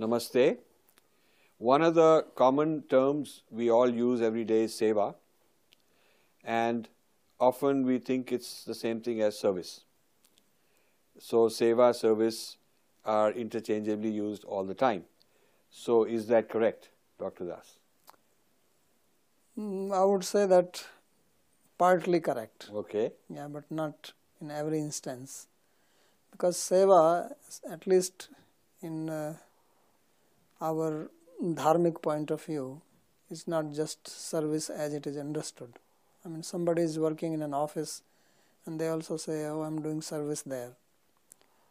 Namaste. One of the common terms we all use every day is seva, and often we think it's the same thing as service. So, seva, service are interchangeably used all the time. So, is that correct, Dr. Das? Mm, I would say that partly correct. Okay. Yeah, but not in every instance. Because seva, at least in uh, our dharmic point of view, is not just service as it is understood. I mean, somebody is working in an office and they also say, Oh, I'm doing service there.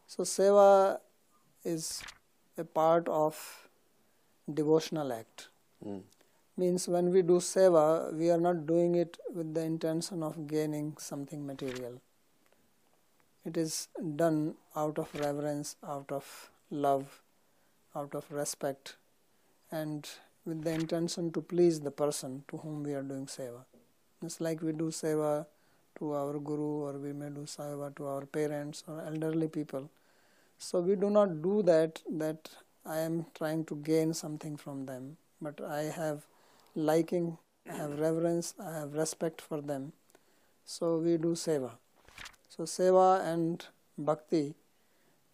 So, seva is a part of devotional act. Mm. Means when we do seva, we are not doing it with the intention of gaining something material. It is done out of reverence, out of love, out of respect, and with the intention to please the person to whom we are doing seva. Just like we do seva to our guru, or we may do seva to our parents or elderly people. So we do not do that that I am trying to gain something from them, but I have liking, I have reverence, I have respect for them. So we do seva. So seva and bhakti,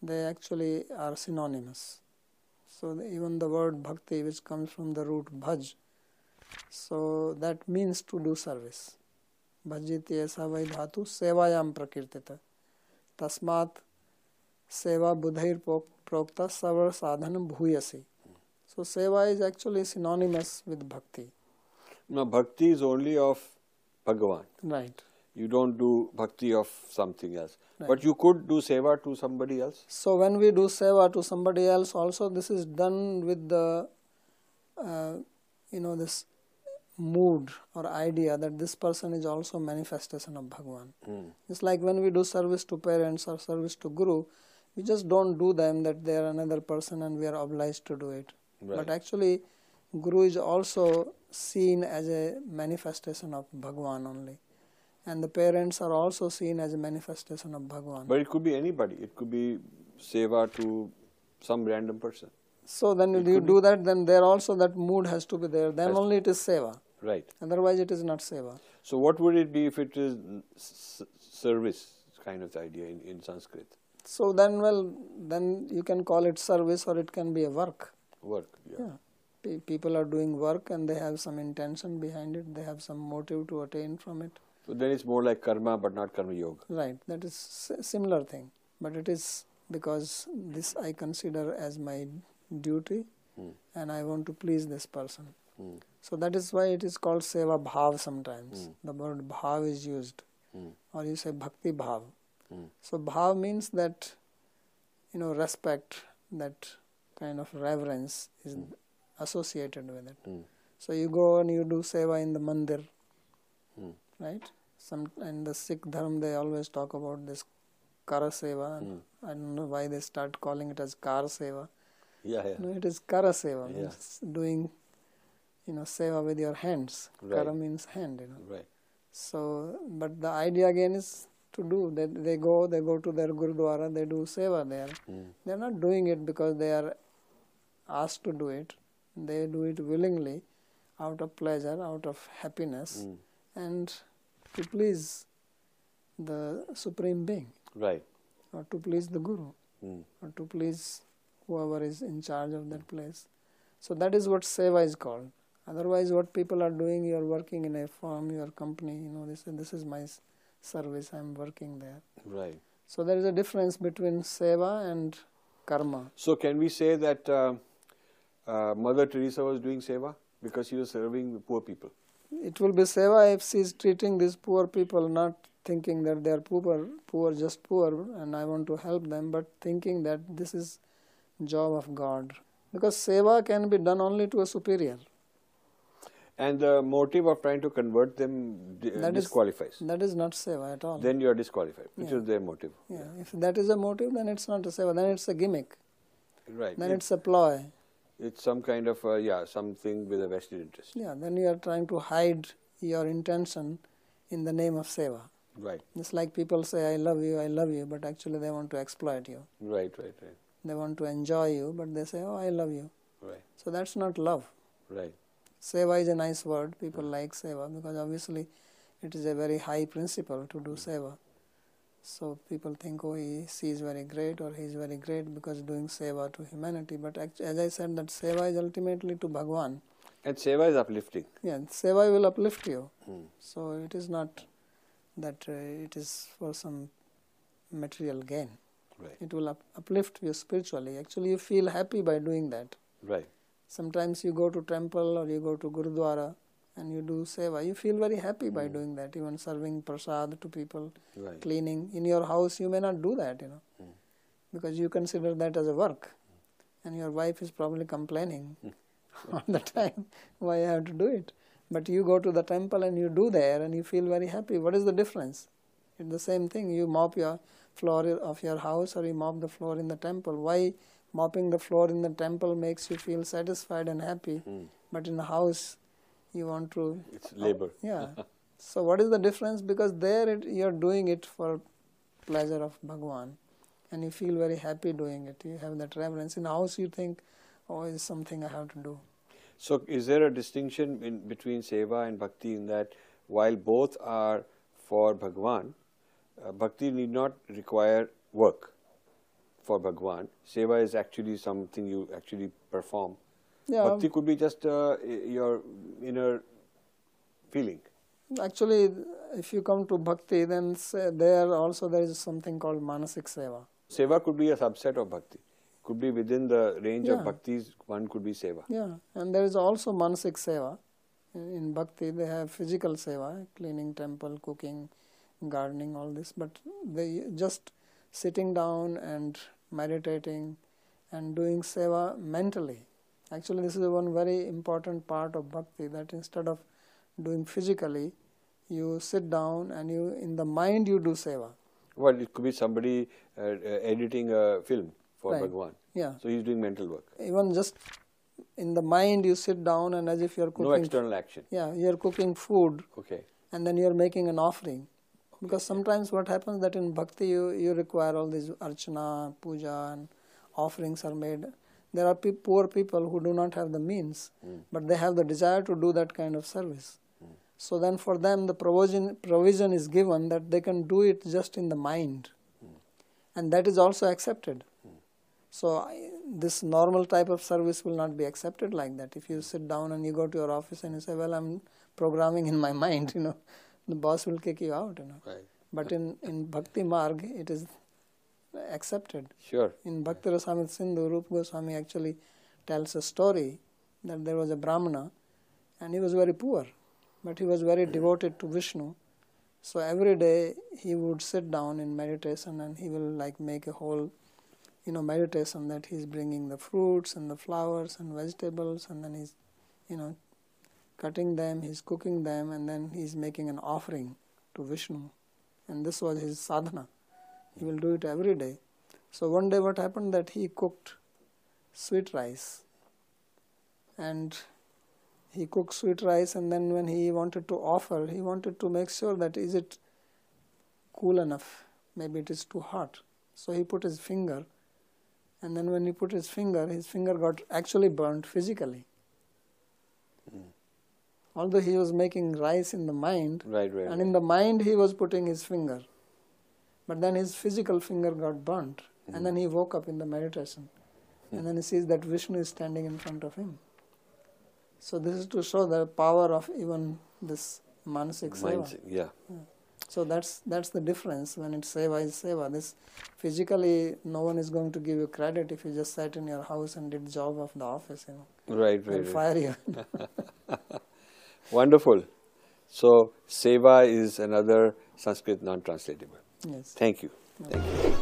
they actually are synonymous. So the, even the word bhakti, which comes from the root bhaj, so that means to do service. Bhajiti ऐसा वै धातु सेवायाम प्रकीर्तित तस्मात् सेवा बुधैर प्रोक्ता सवर sadhanam bhuyasi. So seva is actually synonymous with bhakti. Now, bhakti is only of Bhagavan. Right. You don't do bhakti of something else. Right. But you could do seva to somebody else. So when we do seva to somebody else, also this is done with the, uh, you know, this mood or idea that this person is also manifestation of Bhagwan. Mm. It's like when we do service to parents or service to Guru, we just don't do them that they are another person and we are obliged to do it. Right. But actually, Guru is also seen as a manifestation of Bhagwan only. And the parents are also seen as a manifestation of Bhagwan. But it could be anybody. It could be seva to some random person. So then It you do that, then there also that mood has to be there. Then Has- only it is seva. Right. Otherwise, it is not seva. So what would it be if it is s- service kind of idea in, in Sanskrit? So then, well, then you can call it service or it can be a work. Work. Yeah. Yeah. Pe- People are doing work and they have some intention behind it. They have some motive to attain from it. So then it's more like karma, but not karma yoga. Right. That is similar thing. But it is because this I consider as my duty Hmm. and I want to please this person. Hmm. So that is why it is called seva bhav sometimes. Hmm. The word bhav is used. Or you say bhakti bhav. So bhav means that you know respect, that kind of reverence is associated with it. So you go and you do seva in the mandir. Right? Some in the Sikh dharma they always talk about this kara seva. Hmm. I don't know why they start calling it as kar seva. Yeah, yeah. No, it is kara seva. Yeah. Means doing you know seva with your hands. Right. Kara means hand. You know. Right. So, but the idea again is to do. They they go they go to their gurudwara. They do seva there. Hmm. They are not doing it because they are asked to do it. They do it willingly, out of pleasure, out of happiness, Hmm. And to please the Supreme Being, Right. or to please the Guru, Hmm. or to please whoever is in charge of that place. So that is what seva is called. Otherwise, what people are doing, you are working in a firm, your company, you know, this this is my service. I am working there. Right. So there is a difference between seva and karma. So can we say that uh, uh, Mother Teresa was doing seva because she was serving the poor people? It will be seva if she is treating these poor people, not thinking that they are poor, poor, just poor, and I want to help them, but thinking that this is job of God. Because seva can be done only to a superior. And the motive of trying to convert them That is- disqualifies. That is not seva at all. Then you are disqualified, which Yeah. is their motive. yeah. If that is a motive, then it's not a seva. Then it's a gimmick. Right. Then It- it's a ploy. It's some kind of, uh, yeah, something with a vested interest. Yeah. Then you are trying to hide your intention in the name of seva. Right, Just like people say, "I love you, I love you," but actually they want to exploit you. right, right, right. They want to enjoy you, but they say, "Oh, I love you." Right. So that's not love. Right. Seva is a nice word. People like seva because obviously it is a very high principle to do seva. So people think, oh, he, she is very great or he is very great because doing seva to humanity. But as I said, that seva is ultimately to Bhagwan. And seva is uplifting. Yeah, seva will uplift you. Hmm. So it is not that uh, it is for some material gain. Right. It will up- uplift you spiritually. Actually, you feel happy by doing that. Right. Sometimes you go to temple or you go to Gurudwara and you do seva. You feel very happy by doing that. Even serving prasad to people, Right. cleaning in your house, you may not do that, you know, Mm. because you consider that as a work, and your wife is probably complaining all the time why I have to do it. But you go to the temple and you do there, and you feel very happy. What is the difference? It's the same thing. You mop your floor of your house, or you mop the floor in the temple. Why mopping the floor in the temple makes you feel satisfied and happy, Hmm. but in the house you want to It's labor. yeah. so what is the difference? Because there it, you're doing it for pleasure of Bhagwan, and you feel very happy doing it. You have that reverence. In house, you think, oh, it's something I have to do. So, is there a distinction in between seva and bhakti in that while both are for Bhagwan, uh, bhakti need not require work for Bhagwan. Seva is actually something you actually perform. Yeah, Bhakti could be just uh, your inner feeling. actually, if you come to bhakti, then there also there is something called manasik seva. Seva could be a subset of bhakti. Could be within the range of bhaktis, one could be seva. Yeah, and there is also manasik seva. In in bhakti, they have physical seva, cleaning temple, cooking, gardening, all this. But they just sitting down and meditating and doing seva mentally. Actually, this is one very important part of bhakti. That instead of doing physically, you sit down and you in the mind you do seva. Well, it could be somebody uh, uh, editing a film for Right. Bhagwan. Yeah, So he's doing mental work. even just in the mind you sit down and as if you are cooking. No external action. yeah, you are cooking food Okay. and then you are making an offering. Because sometimes what happens that in bhakti you, you require all these archana, puja, and offerings are made. There are pe- poor people who do not have the means, but they have the desire to do that kind of service. So then for them the provision provision is given that they can do it just in the mind, and that is also accepted. So I, this normal type of service will not be accepted like that. If you sit down and you go to your office and you say, "Well, I'm programming in my mind," you know, the boss will kick you out. You know. Right. But in in Bhakti Marg, it is accepted. Sure. In Bhakti Rasamrita Sindhu, Rup Goswami actually tells a story that there was a Brahmana and he was very poor, but he was very devoted to Vishnu. So every day he would sit down in meditation and he will like make a whole, you know, meditation that he's bringing the fruits and the flowers and vegetables and then he's, you know, cutting them, he's cooking them, and then he's making an offering to Vishnu. And this was his sadhana. He will do it every day. So one day, what happened that he cooked sweet rice, and he cooked sweet rice, and then when he wanted to offer, he wanted to make sure that is it cool enough. Maybe it is too hot. So he put his finger, and then when he put his finger, his finger got actually burnt physically. Hmm. Although he was making rice in the mind, Right, right. and right. in the mind he was putting his finger. But then his physical finger got burnt, and then he hmm. woke up in the meditation, and then he sees that Vishnu is standing in front of him. So this is to show the power of even this manasik seva. Mindset, Yeah. So that's that's the difference when it's seva is seva. This physically, no one is going to give you credit if you just sat in your house and did job of the office. You know, Right, right, right. fire you. Wonderful. So, seva is another Sanskrit non translatable. Yes. Thank you. Thank you.